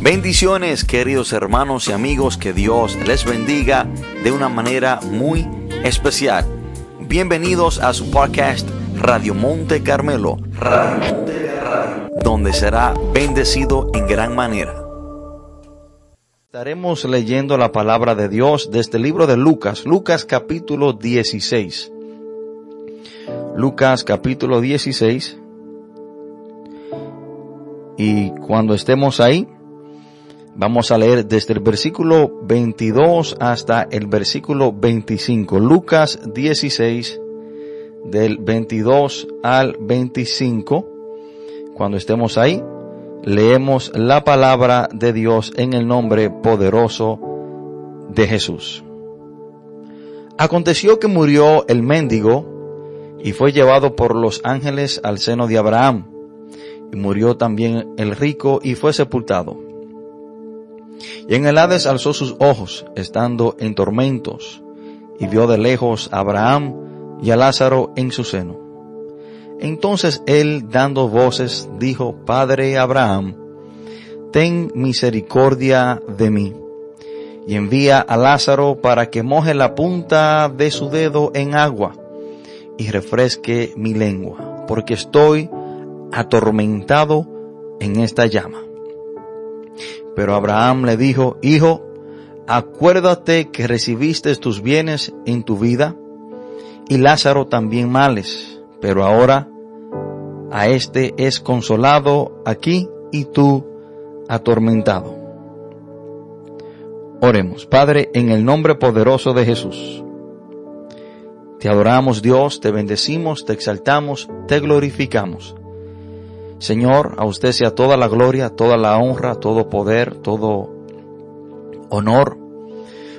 Bendiciones queridos hermanos y amigos, que Dios les bendiga de una manera muy especial. Bienvenidos a su podcast Radio Monte Carmelo, donde será bendecido en gran manera. Estaremos leyendo la palabra de Dios desde el libro de Lucas, Lucas capítulo 16. Lucas capítulo 16. Y cuando estemos ahí, vamos a leer desde el versículo 22 hasta el versículo 25. Lucas 16, del 22 al 25. Cuando estemos ahí, leemos la palabra de Dios en el nombre poderoso de Jesús. Aconteció que murió el mendigo y fue llevado por los ángeles al seno de Abraham. Y murió también el rico y fue sepultado. Y en el Hades alzó sus ojos, estando en tormentos, y vio de lejos a Abraham y a Lázaro en su seno. Entonces él, dando voces, dijo, Padre Abraham, ten misericordia de mí, y envía a Lázaro para que moje la punta de su dedo en agua y refresque mi lengua, porque estoy atormentado en esta llama. Pero Abraham le dijo, Hijo, acuérdate que recibiste tus bienes en tu vida, y Lázaro también males pero ahora a éste es consolado aquí y tú atormentado. Oremos, Padre, en el nombre poderoso de Jesús. Te adoramos Dios, te bendecimos, te exaltamos, te glorificamos. Señor, a usted sea toda la gloria, toda la honra, todo poder, todo honor,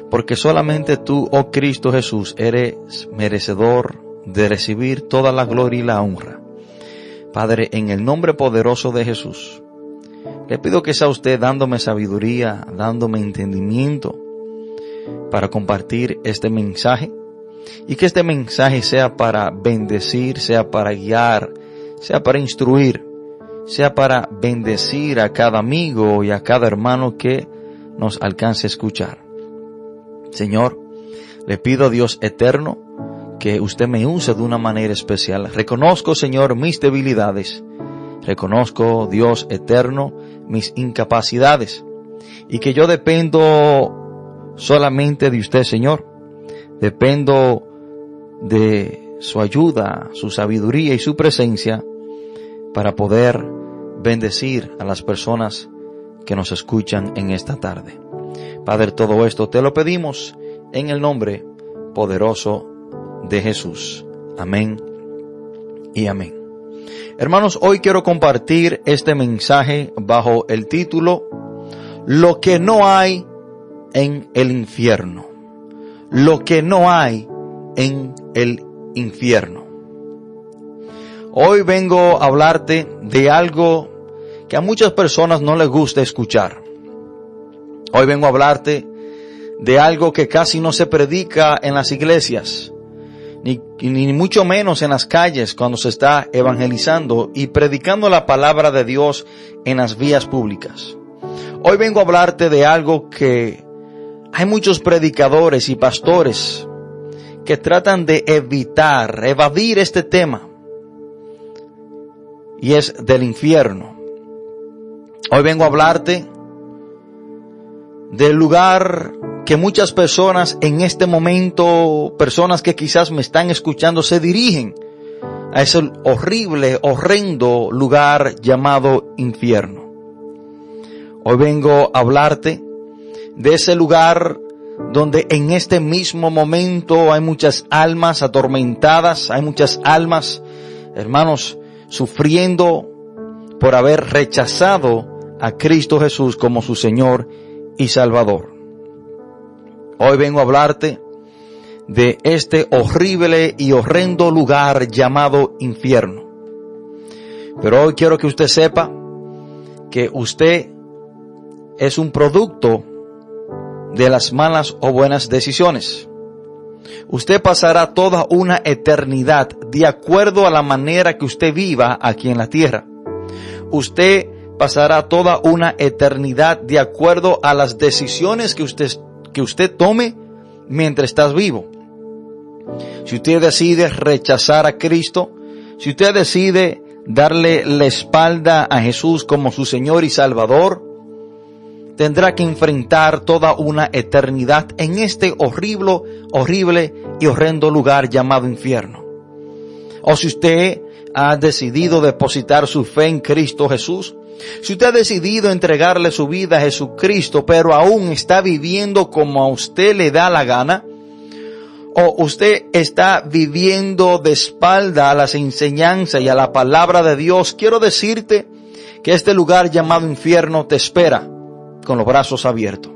porque solamente tú, oh Cristo Jesús, eres merecedor de recibir toda la gloria y la honra. Padre, en el nombre poderoso de Jesús, le pido que sea usted dándome sabiduría, dándome entendimiento para compartir este mensaje y que este mensaje sea para bendecir, sea para guiar, sea para instruir, sea para bendecir a cada amigo y a cada hermano que nos alcance a escuchar. Señor, le pido a Dios eterno que usted me use de una manera especial. Reconozco, Señor, mis debilidades. Reconozco, Dios eterno, mis incapacidades. Y que yo dependo solamente de usted, Señor. Dependo de su ayuda, su sabiduría y su presencia para poder bendecir a las personas que nos escuchan en esta tarde. Padre, todo esto te lo pedimos en el nombre poderoso de Jesús. Amén y amén. Hermanos, hoy quiero compartir este mensaje bajo el título Lo que no hay en el infierno. Lo que no hay en el infierno. Hoy vengo a hablarte de algo que a muchas personas no les gusta escuchar. Hoy vengo a hablarte de algo que casi no se predica en las iglesias ni, ni mucho menos en las calles cuando se está evangelizando y predicando la palabra de Dios en las vías públicas. Hoy vengo a hablarte de algo que hay muchos predicadores y pastores que tratan de evitar, evadir este tema. Y es del infierno. Hoy vengo a hablarte del lugar que muchas personas en este momento, personas que quizás me están escuchando, se dirigen a ese horrible, horrendo lugar llamado infierno. Hoy vengo a hablarte de ese lugar donde en este mismo momento hay muchas almas atormentadas, hay muchas almas, hermanos, sufriendo por haber rechazado a Cristo Jesús como su Señor y Salvador. Hoy vengo a hablarte de este horrible y horrendo lugar llamado infierno. Pero hoy quiero que usted sepa que usted es un producto de las malas o buenas decisiones. Usted pasará toda una eternidad de acuerdo a la manera que usted viva aquí en la tierra. Usted pasará toda una eternidad de acuerdo a las decisiones que usted, que usted tome mientras estás vivo. Si usted decide rechazar a Cristo, si usted decide darle la espalda a Jesús como su Señor y Salvador, tendrá que enfrentar toda una eternidad en este horrible, horrible y horrendo lugar llamado infierno. O si usted ha decidido depositar su fe en Cristo Jesús, si usted ha decidido entregarle su vida a Jesucristo, pero aún está viviendo como a usted le da la gana, o usted está viviendo de espalda a las enseñanzas y a la palabra de Dios, quiero decirte que este lugar llamado infierno te espera con los brazos abiertos.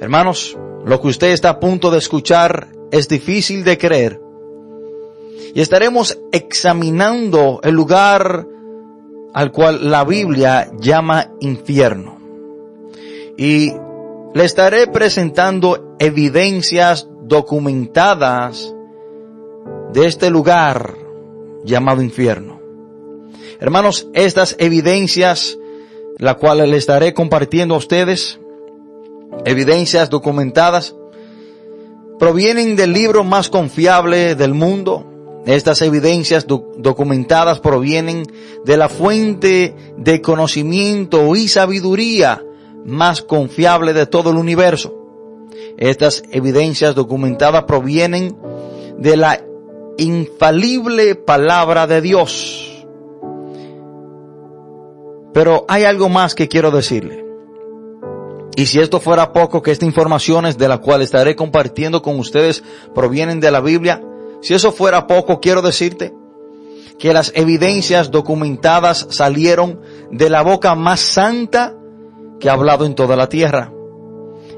Hermanos, lo que usted está a punto de escuchar es difícil de creer. Y estaremos examinando el lugar al cual la Biblia llama infierno. Y le estaré presentando evidencias documentadas de este lugar llamado infierno. Hermanos, estas evidencias, la cual le estaré compartiendo a ustedes, evidencias documentadas, provienen del libro más confiable del mundo, estas evidencias documentadas provienen de la fuente de conocimiento y sabiduría más confiable de todo el universo. Estas evidencias documentadas provienen de la infalible palabra de Dios. Pero hay algo más que quiero decirle. Y si esto fuera poco, que estas informaciones de las cuales estaré compartiendo con ustedes provienen de la Biblia, si eso fuera poco, quiero decirte que las evidencias documentadas salieron de la boca más santa que ha hablado en toda la tierra.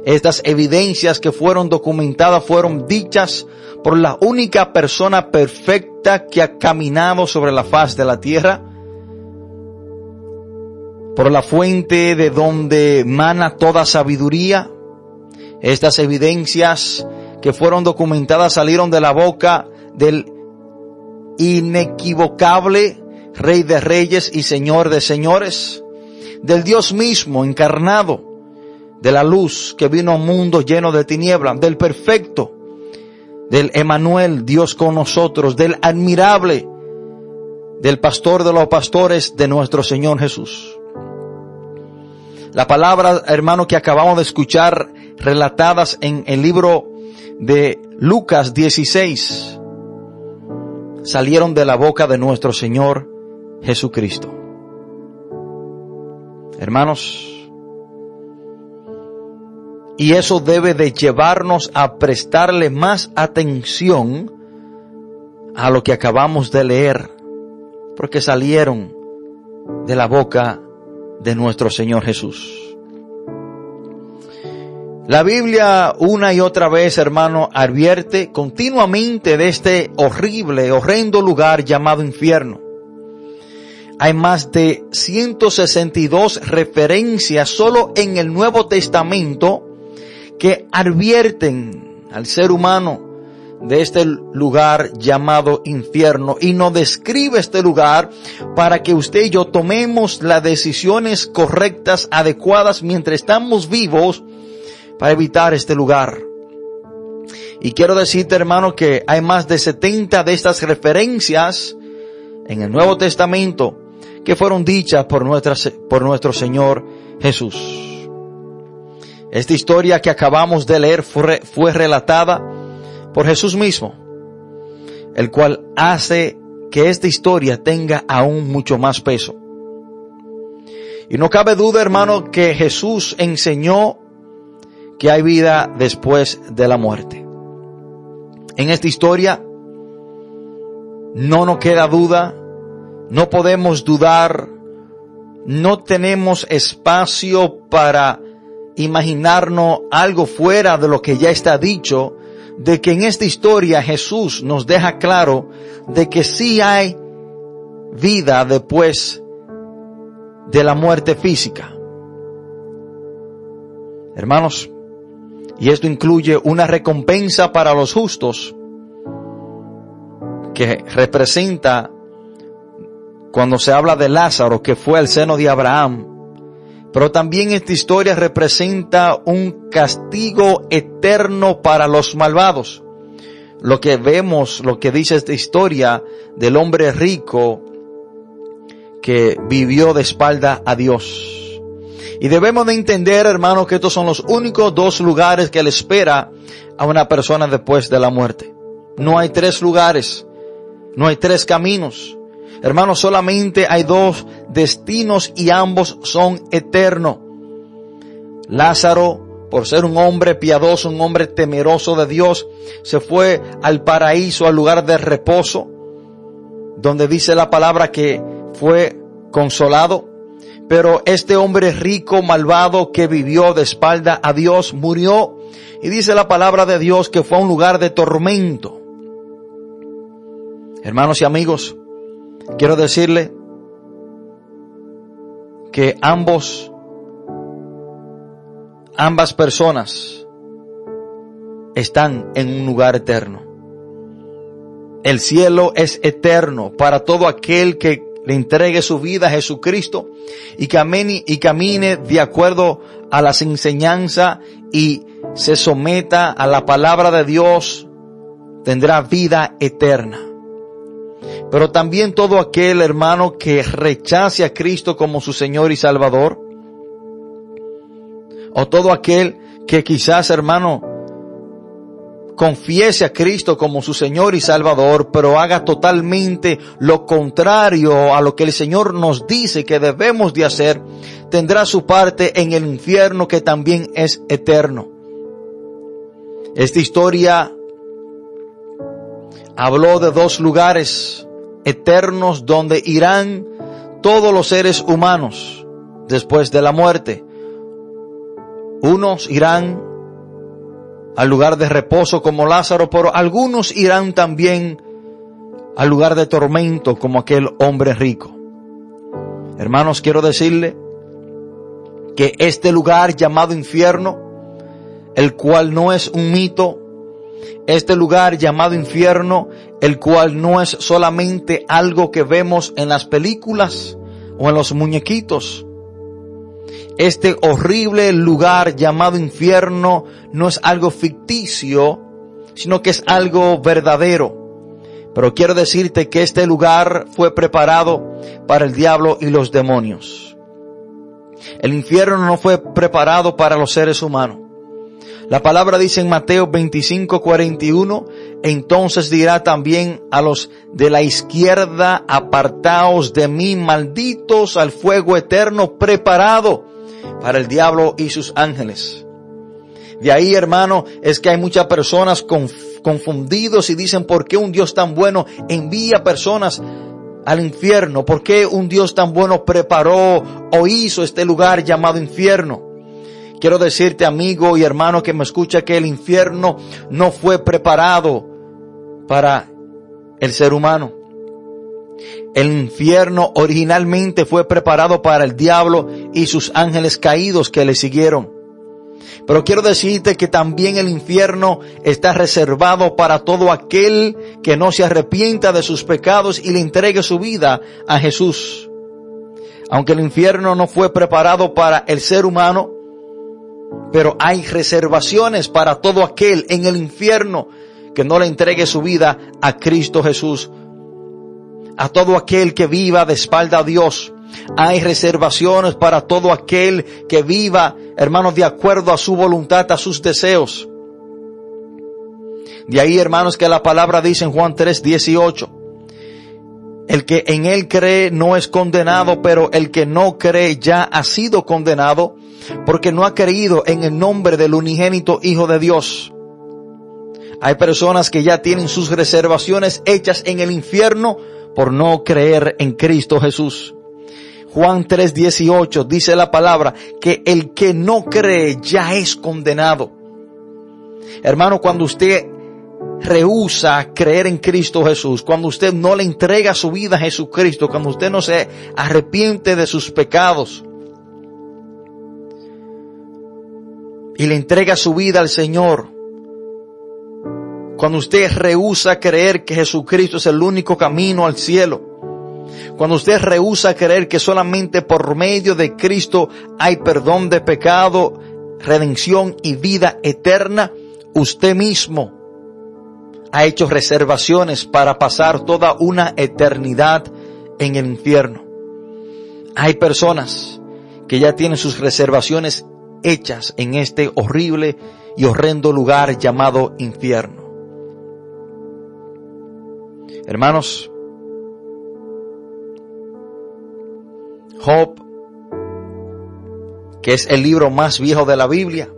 Estas evidencias que fueron documentadas fueron dichas por la única persona perfecta que ha caminado sobre la faz de la tierra, por la fuente de donde mana toda sabiduría. Estas evidencias que fueron documentadas salieron de la boca del inequivocable Rey de Reyes y Señor de Señores, del Dios mismo encarnado, de la luz que vino a un mundo lleno de tinieblas, del perfecto, del Emanuel, Dios con nosotros, del admirable, del pastor de los pastores, de nuestro Señor Jesús. La palabra, hermano, que acabamos de escuchar relatadas en el libro de Lucas 16, salieron de la boca de nuestro Señor Jesucristo. Hermanos, y eso debe de llevarnos a prestarle más atención a lo que acabamos de leer, porque salieron de la boca de nuestro Señor Jesús. La Biblia una y otra vez, hermano, advierte continuamente de este horrible, horrendo lugar llamado infierno. Hay más de 162 referencias solo en el Nuevo Testamento que advierten al ser humano de este lugar llamado infierno y nos describe este lugar para que usted y yo tomemos las decisiones correctas, adecuadas mientras estamos vivos para evitar este lugar. Y quiero decirte, hermano, que hay más de 70 de estas referencias en el Nuevo Testamento que fueron dichas por, nuestra, por nuestro Señor Jesús. Esta historia que acabamos de leer fue, fue relatada por Jesús mismo, el cual hace que esta historia tenga aún mucho más peso. Y no cabe duda, hermano, que Jesús enseñó que hay vida después de la muerte. En esta historia no nos queda duda, no podemos dudar, no tenemos espacio para imaginarnos algo fuera de lo que ya está dicho, de que en esta historia Jesús nos deja claro de que sí hay vida después de la muerte física. Hermanos, y esto incluye una recompensa para los justos que representa cuando se habla de Lázaro que fue al seno de Abraham. Pero también esta historia representa un castigo eterno para los malvados. Lo que vemos, lo que dice esta historia del hombre rico que vivió de espalda a Dios. Y debemos de entender, hermanos, que estos son los únicos dos lugares que le espera a una persona después de la muerte. No hay tres lugares, no hay tres caminos. Hermanos, solamente hay dos destinos y ambos son eternos. Lázaro, por ser un hombre piadoso, un hombre temeroso de Dios, se fue al paraíso, al lugar de reposo, donde dice la palabra que fue consolado. Pero este hombre rico, malvado, que vivió de espalda a Dios, murió. Y dice la palabra de Dios que fue un lugar de tormento. Hermanos y amigos, quiero decirle que ambos, ambas personas están en un lugar eterno. El cielo es eterno para todo aquel que le entregue su vida a Jesucristo y camine, y camine de acuerdo a las enseñanzas y se someta a la palabra de Dios, tendrá vida eterna. Pero también todo aquel hermano que rechace a Cristo como su Señor y Salvador, o todo aquel que quizás hermano confiese a Cristo como su Señor y Salvador, pero haga totalmente lo contrario a lo que el Señor nos dice que debemos de hacer, tendrá su parte en el infierno que también es eterno. Esta historia habló de dos lugares eternos donde irán todos los seres humanos después de la muerte. Unos irán al lugar de reposo como Lázaro, pero algunos irán también al lugar de tormento como aquel hombre rico. Hermanos, quiero decirle que este lugar llamado infierno, el cual no es un mito, este lugar llamado infierno, el cual no es solamente algo que vemos en las películas o en los muñequitos, este horrible lugar llamado infierno no es algo ficticio, sino que es algo verdadero. Pero quiero decirte que este lugar fue preparado para el diablo y los demonios. El infierno no fue preparado para los seres humanos. La palabra dice en Mateo 25, 41, entonces dirá también a los de la izquierda, apartaos de mí, malditos al fuego eterno preparado para el diablo y sus ángeles. De ahí, hermano, es que hay muchas personas confundidos y dicen, ¿por qué un Dios tan bueno envía personas al infierno? ¿Por qué un Dios tan bueno preparó o hizo este lugar llamado infierno? Quiero decirte, amigo y hermano que me escucha, que el infierno no fue preparado para el ser humano. El infierno originalmente fue preparado para el diablo y sus ángeles caídos que le siguieron. Pero quiero decirte que también el infierno está reservado para todo aquel que no se arrepienta de sus pecados y le entregue su vida a Jesús. Aunque el infierno no fue preparado para el ser humano, pero hay reservaciones para todo aquel en el infierno que no le entregue su vida a Cristo Jesús a todo aquel que viva de espalda a Dios. Hay reservaciones para todo aquel que viva, hermanos, de acuerdo a su voluntad, a sus deseos. De ahí, hermanos, que la palabra dice en Juan 3, 18. El que en él cree no es condenado, pero el que no cree ya ha sido condenado porque no ha creído en el nombre del unigénito Hijo de Dios. Hay personas que ya tienen sus reservaciones hechas en el infierno por no creer en Cristo Jesús. Juan 3:18 dice la palabra que el que no cree ya es condenado. Hermano, cuando usted rehúsa creer en Cristo Jesús, cuando usted no le entrega su vida a Jesucristo, cuando usted no se arrepiente de sus pecados y le entrega su vida al Señor, cuando usted rehúsa creer que Jesucristo es el único camino al cielo, Cuando usted rehúsa creer que solamente por medio de Cristo hay perdón de pecado, redención y vida eterna, usted mismo ha hecho reservaciones para pasar toda una eternidad en el infierno. Hay personas que ya tienen sus reservaciones hechas en este horrible y horrendo lugar llamado infierno. Hermanos, Job, que es el libro más viejo de la Biblia,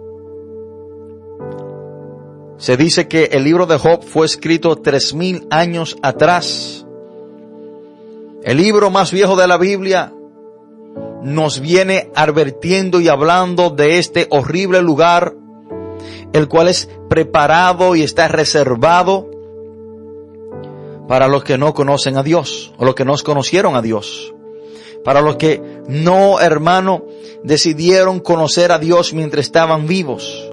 se dice que el libro de Job fue escrito tres mil años atrás. El libro más viejo de la Biblia nos viene advirtiendo y hablando de este horrible lugar, el cual es preparado y está reservado para los que no conocen a Dios o los que no conocieron a Dios. Para los que no, hermano, decidieron conocer a Dios mientras estaban vivos.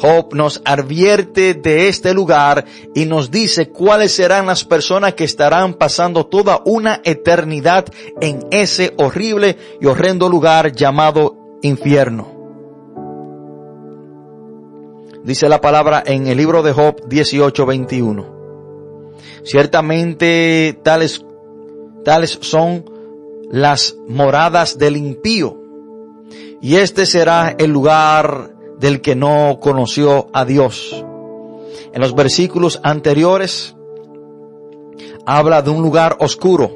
Job nos advierte de este lugar y nos dice cuáles serán las personas que estarán pasando toda una eternidad en ese horrible y horrendo lugar llamado infierno. Dice la palabra en el libro de Job 18:21. Ciertamente tales, tales son las moradas del impío. Y este será el lugar del que no conoció a Dios. En los versículos anteriores habla de un lugar oscuro.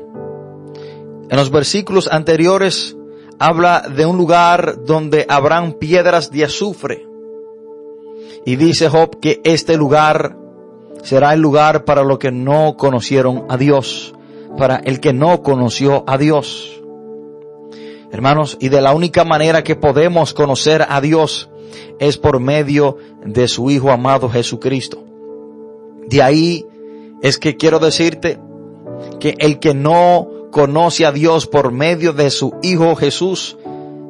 En los versículos anteriores habla de un lugar donde habrán piedras de azufre. Y dice Job que este lugar será el lugar para los que no conocieron a Dios, para el que no conoció a Dios. Hermanos, y de la única manera que podemos conocer a Dios es por medio de su Hijo amado Jesucristo. De ahí es que quiero decirte que el que no conoce a Dios por medio de su Hijo Jesús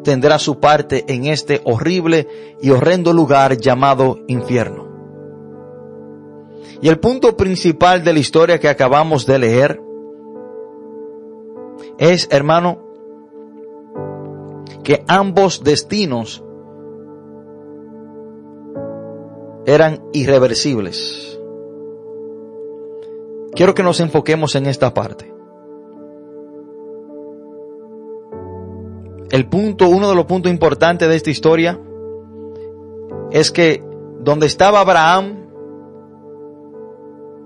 tendrá su parte en este horrible y horrendo lugar llamado infierno. Y el punto principal de la historia que acabamos de leer es, hermano, que ambos destinos eran irreversibles. Quiero que nos enfoquemos en esta parte. El punto, uno de los puntos importantes de esta historia es que donde estaba Abraham,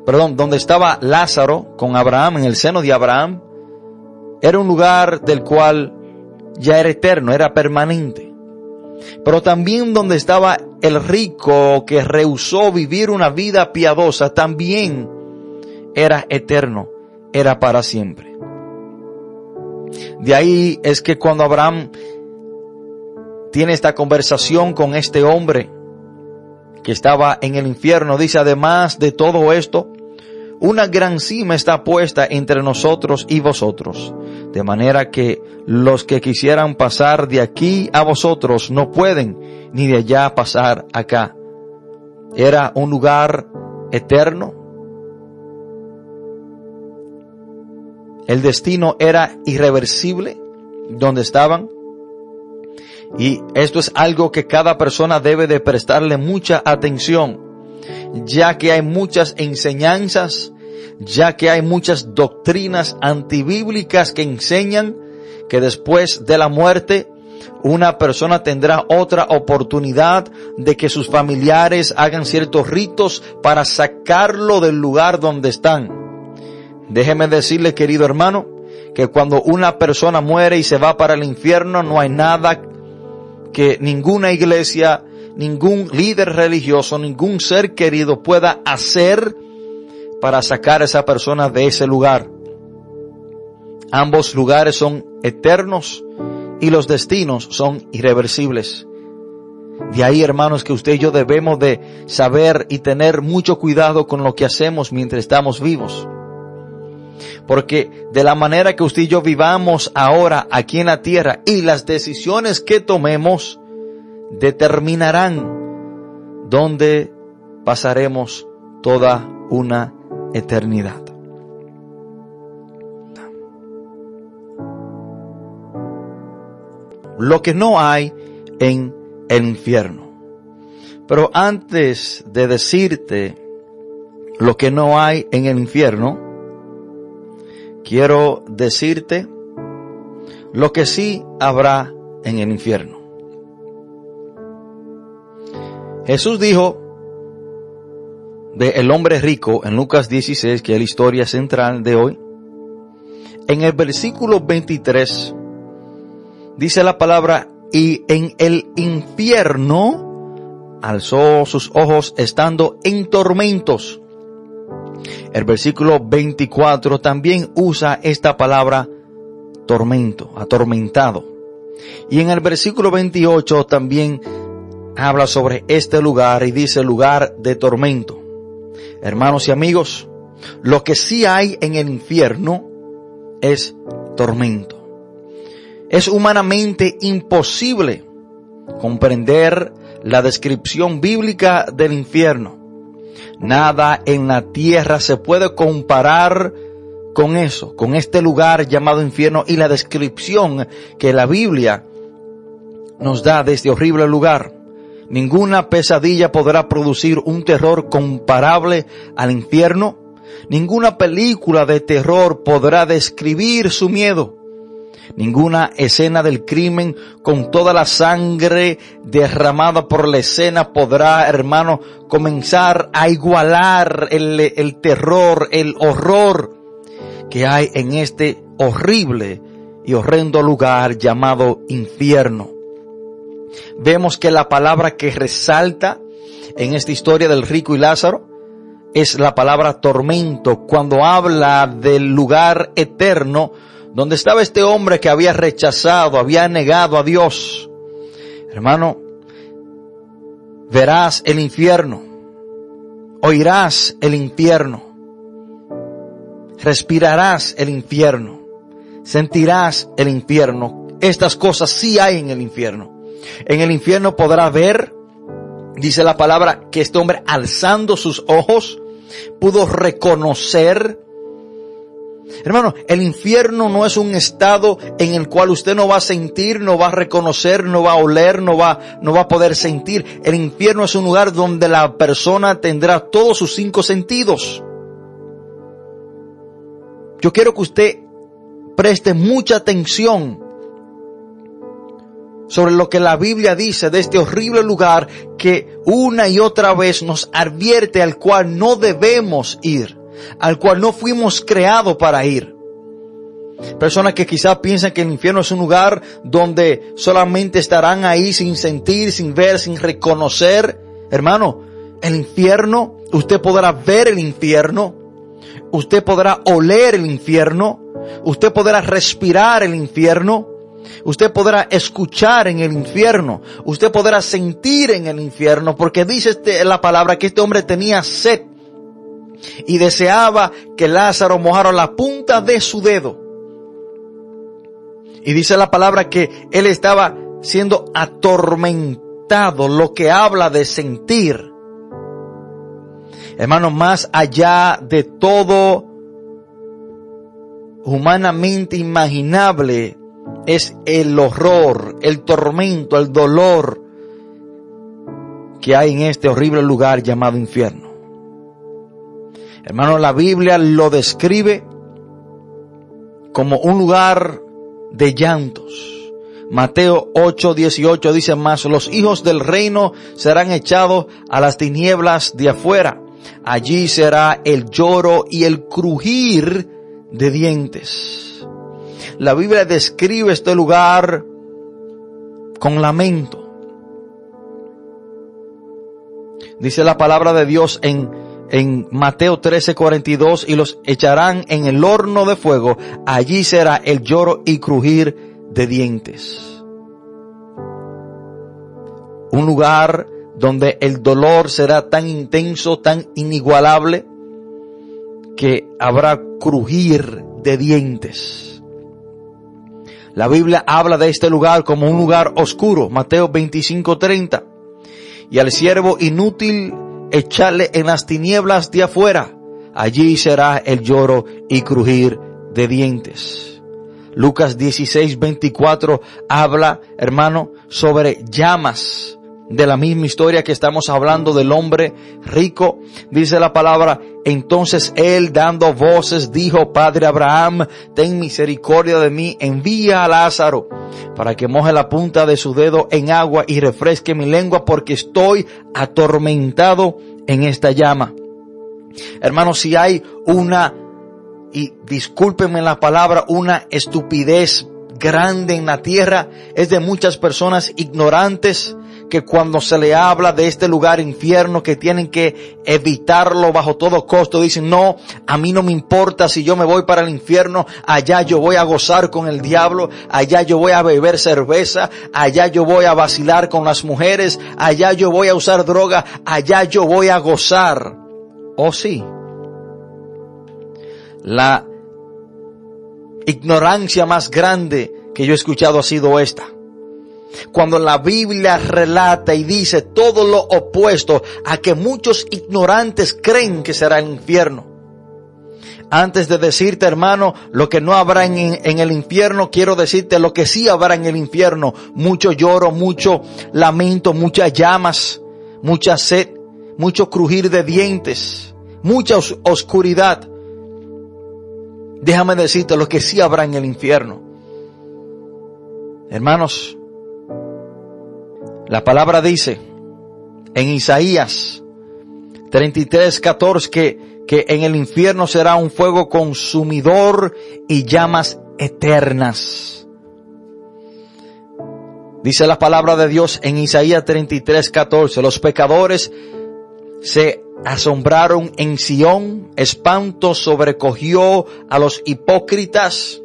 perdón, donde estaba Lázaro con Abraham, en el seno de Abraham, era un lugar del cual ya era eterno, era permanente. Pero también donde estaba el rico que rehusó vivir una vida piadosa, también era eterno, era para siempre. De ahí es que cuando Abraham tiene esta conversación con este hombre que estaba en el infierno, dice, además de todo esto, una gran cima está puesta entre nosotros y vosotros, de manera que los que quisieran pasar de aquí a vosotros no pueden, ni de allá pasar acá. Era un lugar eterno. El destino era irreversible donde estaban. Y esto es algo que cada persona debe de prestarle mucha atención ya que hay muchas enseñanzas, ya que hay muchas doctrinas antibíblicas que enseñan que después de la muerte una persona tendrá otra oportunidad de que sus familiares hagan ciertos ritos para sacarlo del lugar donde están. Déjeme decirle, querido hermano, que cuando una persona muere y se va para el infierno, no hay nada que ninguna iglesia, ningún líder religioso, ningún ser querido pueda hacer para sacar a esa persona de ese lugar. Ambos lugares son eternos y los destinos son irreversibles. De ahí, hermanos, que usted y yo debemos de saber y tener mucho cuidado con lo que hacemos mientras estamos vivos. Porque de la manera que usted y yo vivamos ahora aquí en la tierra y las decisiones que tomemos, determinarán dónde pasaremos toda una eternidad. Lo que no hay en el infierno. Pero antes de decirte lo que no hay en el infierno, quiero decirte lo que sí habrá en el infierno. Jesús dijo de el hombre rico en Lucas 16, que es la historia central de hoy, en el versículo 23 dice la palabra, y en el infierno alzó sus ojos estando en tormentos. El versículo 24 también usa esta palabra tormento, atormentado. Y en el versículo 28 también habla sobre este lugar y dice lugar de tormento. Hermanos y amigos, lo que sí hay en el infierno es tormento. Es humanamente imposible comprender la descripción bíblica del infierno. Nada en la tierra se puede comparar con eso, con este lugar llamado infierno y la descripción que la Biblia nos da de este horrible lugar. Ninguna pesadilla podrá producir un terror comparable al infierno. Ninguna película de terror podrá describir su miedo. Ninguna escena del crimen con toda la sangre derramada por la escena podrá, hermano, comenzar a igualar el, el terror, el horror que hay en este horrible y horrendo lugar llamado infierno vemos que la palabra que resalta en esta historia del rico y Lázaro es la palabra tormento, cuando habla del lugar eterno donde estaba este hombre que había rechazado, había negado a Dios. Hermano, verás el infierno, oirás el infierno, respirarás el infierno, sentirás el infierno. Estas cosas sí hay en el infierno. En el infierno podrá ver, dice la palabra, que este hombre alzando sus ojos pudo reconocer Hermano, el infierno no es un estado en el cual usted no va a sentir, no va a reconocer, no va a oler, no va, no va a poder sentir. El infierno es un lugar donde la persona tendrá todos sus cinco sentidos. Yo quiero que usted preste mucha atención sobre lo que la Biblia dice de este horrible lugar que una y otra vez nos advierte al cual no debemos ir, al cual no fuimos creados para ir. Personas que quizás piensan que el infierno es un lugar donde solamente estarán ahí sin sentir, sin ver, sin reconocer. Hermano, el infierno, usted podrá ver el infierno, usted podrá oler el infierno, usted podrá respirar el infierno, Usted podrá escuchar en el infierno. Usted podrá sentir en el infierno porque dice este, la palabra que este hombre tenía sed y deseaba que Lázaro mojara la punta de su dedo. Y dice la palabra que él estaba siendo atormentado, lo que habla de sentir. Hermano, más allá de todo humanamente imaginable, es el horror, el tormento, el dolor que hay en este horrible lugar llamado infierno. Hermano, la Biblia lo describe como un lugar de llantos. Mateo 8, 18 dice más, los hijos del reino serán echados a las tinieblas de afuera. Allí será el lloro y el crujir de dientes. La Biblia describe este lugar con lamento. Dice la palabra de Dios en, en Mateo 13:42 y los echarán en el horno de fuego. Allí será el lloro y crujir de dientes. Un lugar donde el dolor será tan intenso, tan inigualable, que habrá crujir de dientes. La Biblia habla de este lugar como un lugar oscuro, Mateo 25:30. Y al siervo inútil echarle en las tinieblas de afuera. Allí será el lloro y crujir de dientes. Lucas 16, 24 habla, hermano, sobre llamas de la misma historia que estamos hablando del hombre rico. Dice la palabra, entonces él dando voces dijo, Padre Abraham, ten misericordia de mí, envía a Lázaro para que moje la punta de su dedo en agua y refresque mi lengua porque estoy atormentado en esta llama. Hermano, si hay una, y discúlpenme la palabra, una estupidez grande en la tierra, es de muchas personas ignorantes, que cuando se le habla de este lugar infierno que tienen que evitarlo bajo todo costo, dicen, no, a mí no me importa si yo me voy para el infierno, allá yo voy a gozar con el diablo, allá yo voy a beber cerveza, allá yo voy a vacilar con las mujeres, allá yo voy a usar droga, allá yo voy a gozar. Oh sí. La ignorancia más grande que yo he escuchado ha sido esta cuando la Biblia relata y dice todo lo opuesto a que muchos ignorantes creen que será el infierno. Antes de decirte, hermano, lo que no habrá en, el infierno, quiero decirte lo que sí habrá en el infierno. Mucho lloro, mucho lamento, muchas llamas, mucha sed, mucho crujir de dientes, mucha os oscuridad. Déjame decirte lo que sí habrá en el infierno. Hermanos, la palabra dice en Isaías 33, 14 que, que en el infierno será un fuego consumidor y llamas eternas. Dice la palabra de Dios en Isaías 33, 14, los pecadores se asombraron en Sión, espanto sobrecogió a los hipócritas.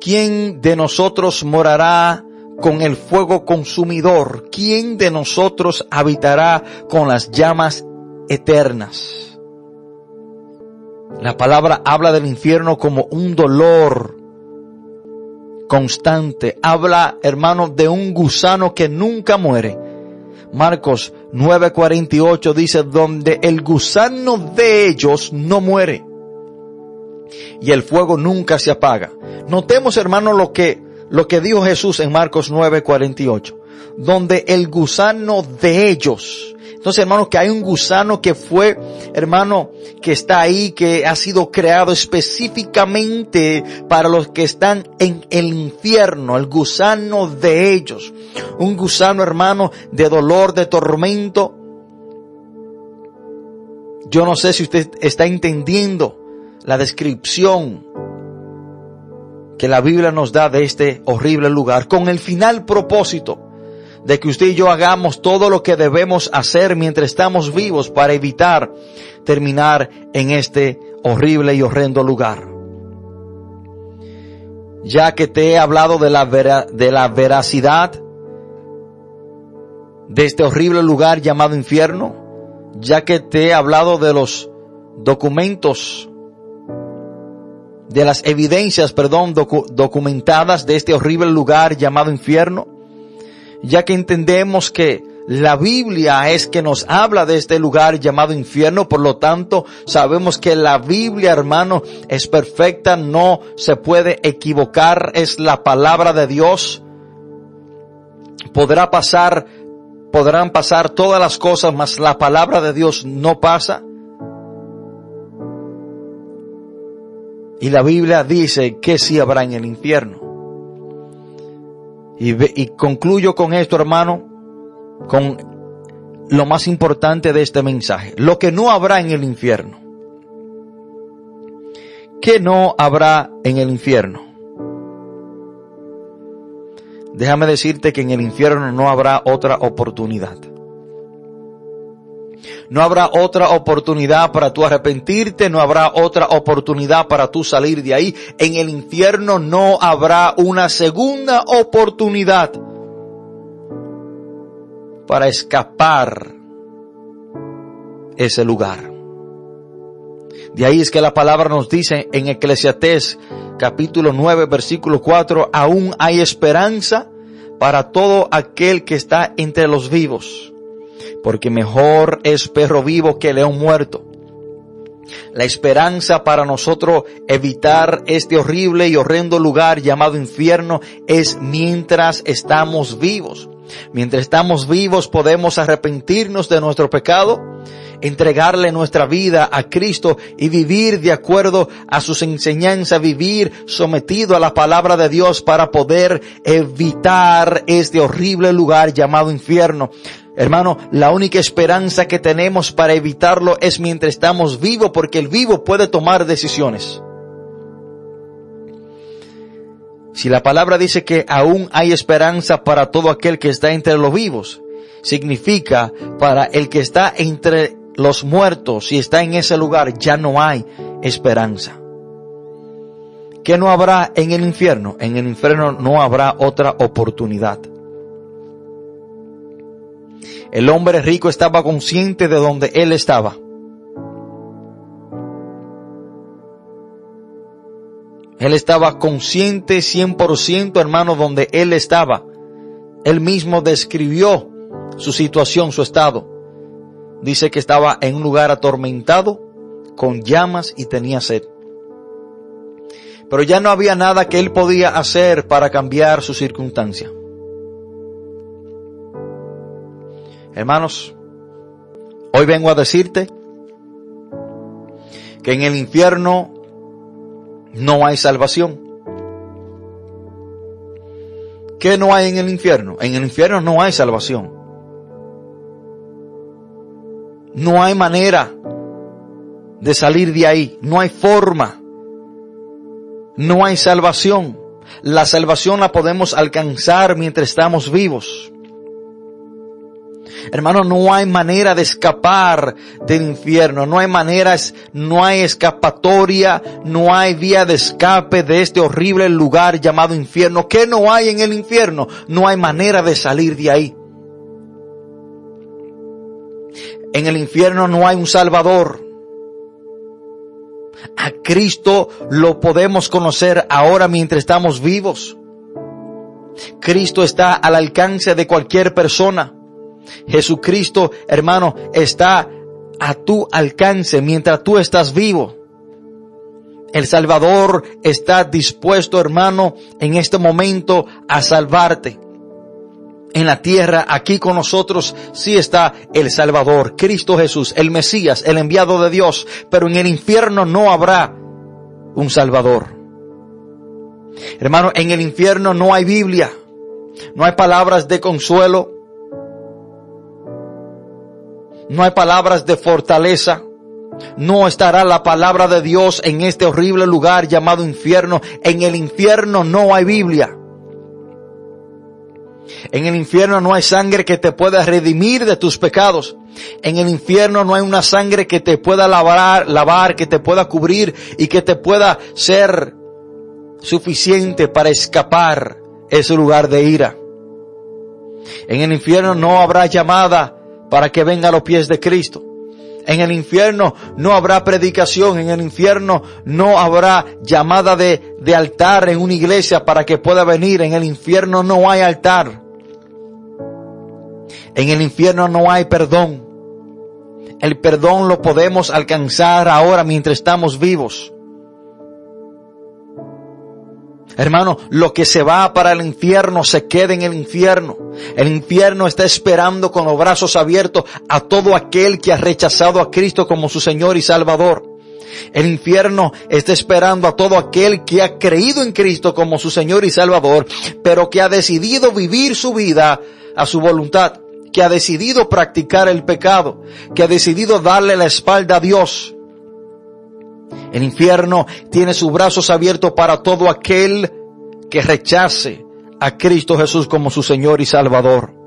¿Quién de nosotros morará con el fuego consumidor, ¿quién de nosotros habitará con las llamas eternas? La palabra habla del infierno como un dolor constante. Habla, hermano, de un gusano que nunca muere. Marcos 9:48 dice, donde el gusano de ellos no muere y el fuego nunca se apaga. Notemos, hermano, lo que lo que dijo Jesús en Marcos 9:48, donde el gusano de ellos, entonces hermano, que hay un gusano que fue, hermano, que está ahí, que ha sido creado específicamente para los que están en el infierno, el gusano de ellos. Un gusano, hermano, de dolor, de tormento. Yo no sé si usted está entendiendo la descripción que la Biblia nos da de este horrible lugar con el final propósito de que usted y yo hagamos todo lo que debemos hacer mientras estamos vivos para evitar terminar en este horrible y horrendo lugar. Ya que te he hablado de la, de la veracidad de este horrible lugar llamado infierno, ya que te he hablado de los documentos de las evidencias, perdón, documentadas de este horrible lugar llamado infierno, ya que entendemos que la Biblia es que nos habla de este lugar llamado infierno, por lo tanto sabemos que la Biblia, hermano, es perfecta, no se puede equivocar, es la palabra de Dios. Podrá pasar, podrán pasar todas las cosas, mas la palabra de Dios no pasa. Y la Biblia dice que sí habrá en el infierno. Y, concluyo con esto, hermano, con lo más importante de este mensaje. Lo que no habrá en el infierno. ¿Qué no habrá en el infierno? Déjame decirte que en el infierno no habrá otra oportunidad. No habrá otra oportunidad para tú arrepentirte, no habrá otra oportunidad para tú salir de ahí. En el infierno no habrá una segunda oportunidad para escapar ese lugar. De ahí es que la palabra nos dice en Eclesiastés capítulo 9 versículo 4, aún hay esperanza para todo aquel que está entre los vivos porque mejor es perro vivo que león muerto. La esperanza para nosotros evitar este horrible y horrendo lugar llamado infierno es mientras estamos vivos. Mientras estamos vivos podemos arrepentirnos de nuestro pecado, entregarle nuestra vida a Cristo y vivir de acuerdo a sus enseñanzas, vivir sometido a la palabra de Dios para poder evitar este horrible lugar llamado infierno. Hermano, la única esperanza que tenemos para evitarlo es mientras estamos vivos, porque el vivo puede tomar decisiones. Si la palabra dice que aún hay esperanza para todo aquel que está entre los vivos, significa para el que está entre los muertos y está en ese lugar ya no hay esperanza. ¿Qué no habrá en el infierno? En el infierno no habrá otra oportunidad. El hombre rico estaba consciente de donde él estaba. Él estaba consciente 100% hermano donde él estaba. Él mismo describió su situación, su estado. Dice que estaba en un lugar atormentado, con llamas y tenía sed. Pero ya no había nada que él podía hacer para cambiar su circunstancia. Hermanos, hoy vengo a decirte que en el infierno no hay salvación. ¿Qué no hay en el infierno? En el infierno no hay salvación. No hay manera de salir de ahí. No hay forma. No hay salvación. La salvación la podemos alcanzar mientras estamos vivos. Hermano, no hay manera de escapar del infierno, no hay maneras, no hay escapatoria, no hay vía de escape de este horrible lugar llamado infierno. ¿Qué no hay en el infierno? No hay manera de salir de ahí. En el infierno no hay un salvador. A Cristo lo podemos conocer ahora mientras estamos vivos. Cristo está al alcance de cualquier persona. Jesucristo, hermano, está a tu alcance mientras tú estás vivo. El Salvador está dispuesto, hermano, en este momento a salvarte. En la tierra, aquí con nosotros, sí está el Salvador, Cristo Jesús, el Mesías, el enviado de Dios. Pero en el infierno no habrá un Salvador. Hermano, en el infierno no hay Biblia. No hay palabras de consuelo. No hay palabras de fortaleza. No estará la palabra de Dios en este horrible lugar llamado infierno. En el infierno no hay Biblia. En el infierno no hay sangre que te pueda redimir de tus pecados. En el infierno no hay una sangre que te pueda lavar, lavar, que te pueda cubrir y que te pueda ser suficiente para escapar ese lugar de ira. En el infierno no habrá llamada para que venga a los pies de Cristo. En el infierno no habrá predicación, en el infierno no habrá llamada de, de, altar en una iglesia para que pueda venir, en el infierno no hay altar. En el infierno no hay perdón. El perdón lo podemos alcanzar ahora mientras estamos vivos. Hermano, lo que se va para el infierno se queda en el infierno. El infierno está esperando con los brazos abiertos a todo aquel que ha rechazado a Cristo como su Señor y Salvador. El infierno está esperando a todo aquel que ha creído en Cristo como su Señor y Salvador, pero que ha decidido vivir su vida a su voluntad, que ha decidido practicar el pecado, que ha decidido darle la espalda a Dios. El infierno tiene sus brazos abiertos para todo aquel que rechace a Cristo Jesús como su Señor y Salvador.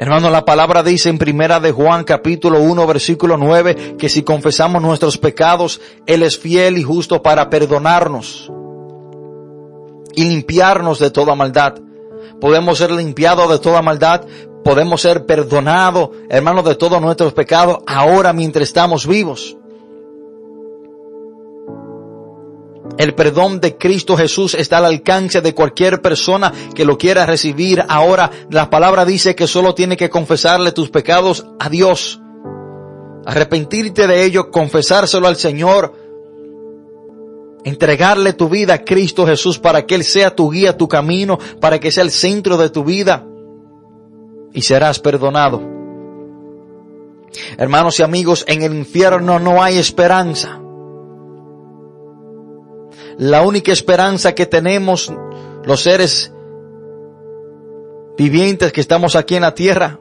Hermano, la palabra dice en primera de Juan capítulo 1 versículo 9 que si confesamos nuestros pecados, Él es fiel y justo para perdonarnos y limpiarnos de toda maldad. Podemos ser limpiados de toda maldad, podemos ser perdonados, hermanos, de todos nuestros pecados ahora mientras estamos vivos. El perdón de Cristo Jesús está al alcance de cualquier persona que lo quiera recibir. Ahora la palabra dice que solo tiene que confesarle tus pecados a Dios. arrepentirte de ello, confesárselo al Señor, entregarle tu vida a Cristo Jesús para que Él sea tu guía, tu camino, para que sea el centro de tu vida y serás perdonado. Hermanos y amigos, en el infierno no hay esperanza. La única esperanza que tenemos los seres vivientes que estamos aquí en la tierra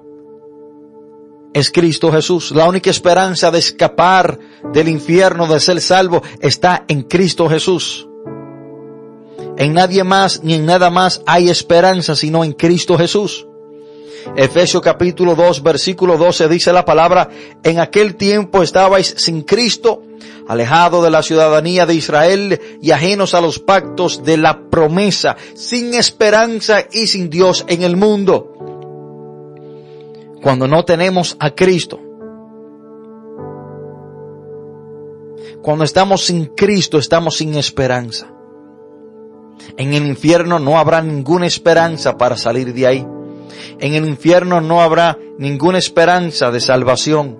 es Cristo Jesús. La única esperanza de escapar del infierno, de ser salvo, está en Cristo Jesús. En nadie más ni en nada más hay esperanza sino en Cristo Jesús. Efesios capítulo 2 versículo 12 dice la palabra, en aquel tiempo estabais sin Cristo, alejados de la ciudadanía de Israel y ajenos a los pactos de la promesa, sin esperanza y sin Dios en el mundo cuando no tenemos a Cristo. Cuando estamos sin Cristo estamos sin esperanza. En el infierno no habrá ninguna esperanza para salir de ahí. En el infierno no habrá ninguna esperanza de salvación.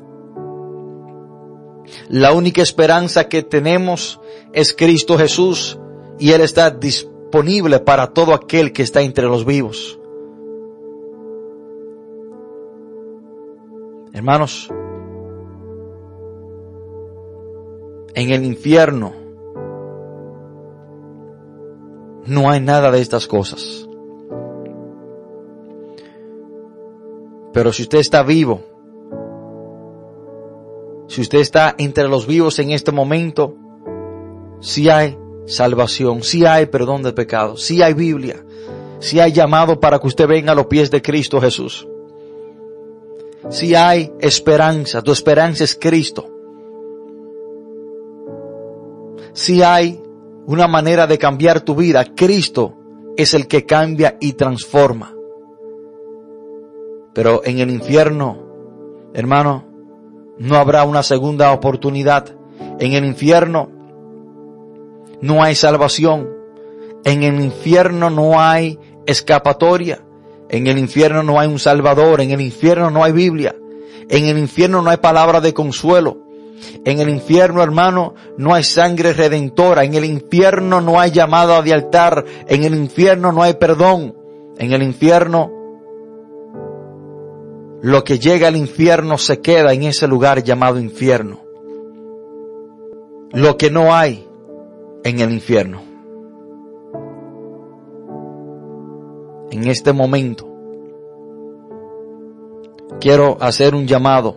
La única esperanza que tenemos es Cristo Jesús y Él está disponible para todo aquel que está entre los vivos. Hermanos, en el infierno no hay nada de estas cosas. Pero si usted está vivo, si usted está entre los vivos en este momento, si hay salvación, si hay perdón de pecados, si hay Biblia, si hay llamado para que usted venga a los pies de Cristo Jesús si hay esperanza, tu esperanza es Cristo. Si hay una manera de cambiar tu vida, Cristo es el que cambia y transforma. Pero en el infierno, hermano, no habrá una segunda oportunidad. En el infierno no hay salvación. En el infierno no hay escapatoria. En el infierno no hay un Salvador, en el infierno no hay Biblia, en el infierno no hay palabra de consuelo, en el infierno, hermano, no hay sangre redentora, en el infierno no hay llamada de altar, en el infierno no hay perdón, en el infierno lo que llega al infierno se queda en ese lugar llamado infierno. Lo que no hay en el infierno. en este momento, quiero hacer un llamado.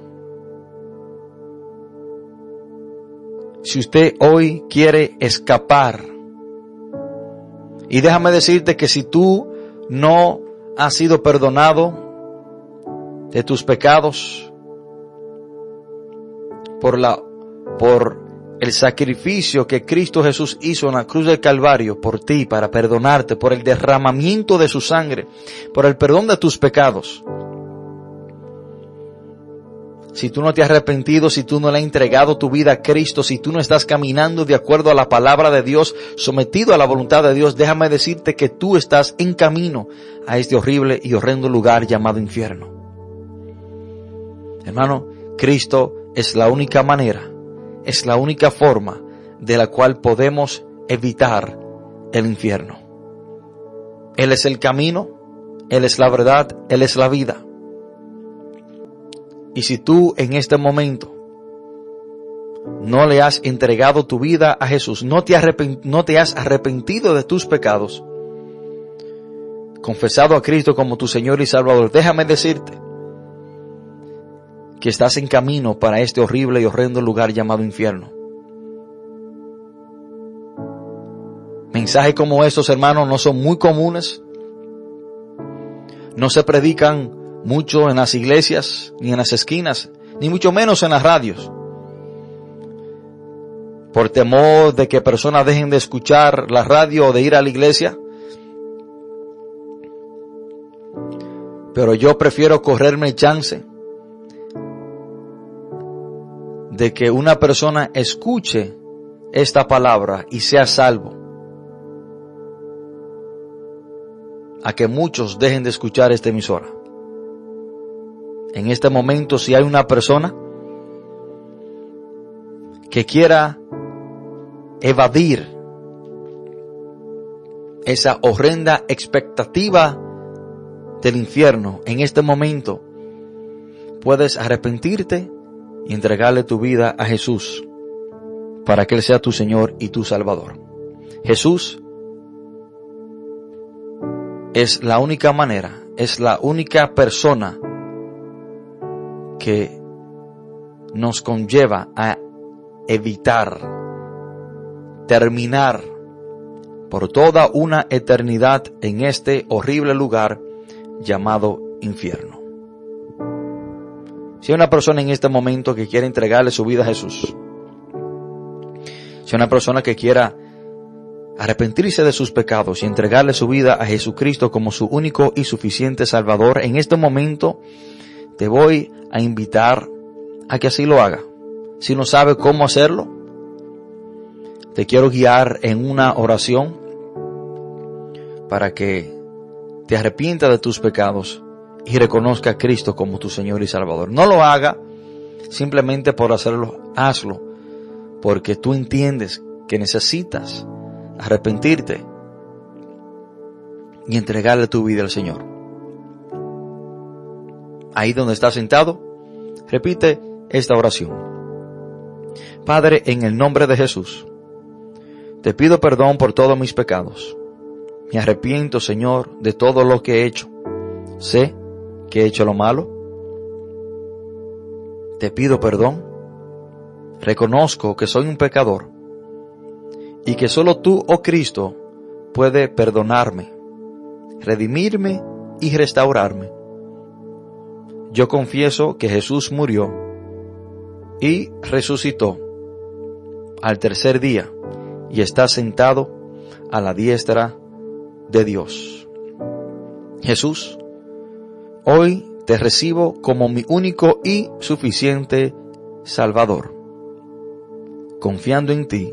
Si usted hoy quiere escapar, y déjame decirte que si tú no has sido perdonado de tus pecados por la, por el sacrificio que Cristo Jesús hizo en la cruz del Calvario por ti, para perdonarte, por el derramamiento de su sangre, por el perdón de tus pecados. Si tú no te has arrepentido, si tú no le has entregado tu vida a Cristo, si tú no estás caminando de acuerdo a la palabra de Dios, sometido a la voluntad de Dios, déjame decirte que tú estás en camino a este horrible y horrendo lugar llamado infierno. Hermano, Cristo es la única manera es la única forma de la cual podemos evitar el infierno. Él es el camino, Él es la verdad, Él es la vida. Y si tú en este momento no le has entregado tu vida a Jesús, no te, has arrepentido de tus pecados, confesado a Cristo como tu Señor y Salvador, déjame decirte que estás en camino para este horrible y horrendo lugar llamado infierno. Mensajes como estos, hermanos, no son muy comunes. No se predican mucho en las iglesias, ni en las esquinas, ni mucho menos en las radios. Por temor de que personas dejen de escuchar la radio o de ir a la iglesia. Pero yo prefiero correrme el chance de que una persona escuche esta palabra y sea salvo, a que muchos dejen de escuchar esta emisora. En este momento, si hay una persona que quiera evadir esa horrenda expectativa del infierno en este momento, puedes arrepentirte y entregarle tu vida a Jesús para que Él sea tu Señor y tu Salvador. Jesús es la única manera, es la única persona que nos conlleva a evitar, terminar por toda una eternidad en este horrible lugar llamado infierno. Si hay una persona en este momento que quiere entregarle su vida a Jesús, si hay una persona que quiera arrepentirse de sus pecados y entregarle su vida a Jesucristo como su único y suficiente Salvador, en este momento te voy a invitar a que así lo haga. Si no sabe cómo hacerlo, te quiero guiar en una oración para que te arrepienta de tus pecados y reconozca a Cristo como tu Señor y Salvador. No lo haga simplemente por hacerlo, hazlo, porque tú entiendes que necesitas arrepentirte y entregarle tu vida al Señor. Ahí donde estás sentado, repite esta oración. Padre, en el nombre de Jesús, te pido perdón por todos mis pecados. Me arrepiento, Señor, de todo lo que he hecho. Sé que he hecho lo malo. Te pido perdón. Reconozco que soy un pecador y que solo tú, oh Cristo, puede perdonarme, redimirme y restaurarme. Yo confieso que Jesús murió y resucitó al tercer día y está sentado a la diestra de Dios. Jesús, hoy te recibo como mi único y suficiente Salvador, confiando en ti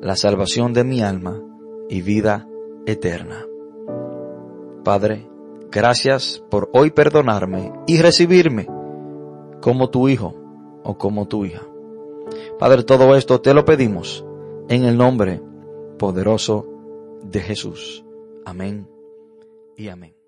la salvación de mi alma y vida eterna. Padre, gracias por hoy perdonarme y recibirme como tu hijo o como tu hija. Padre, todo esto te lo pedimos en el nombre poderoso de Jesús. Amén y amén.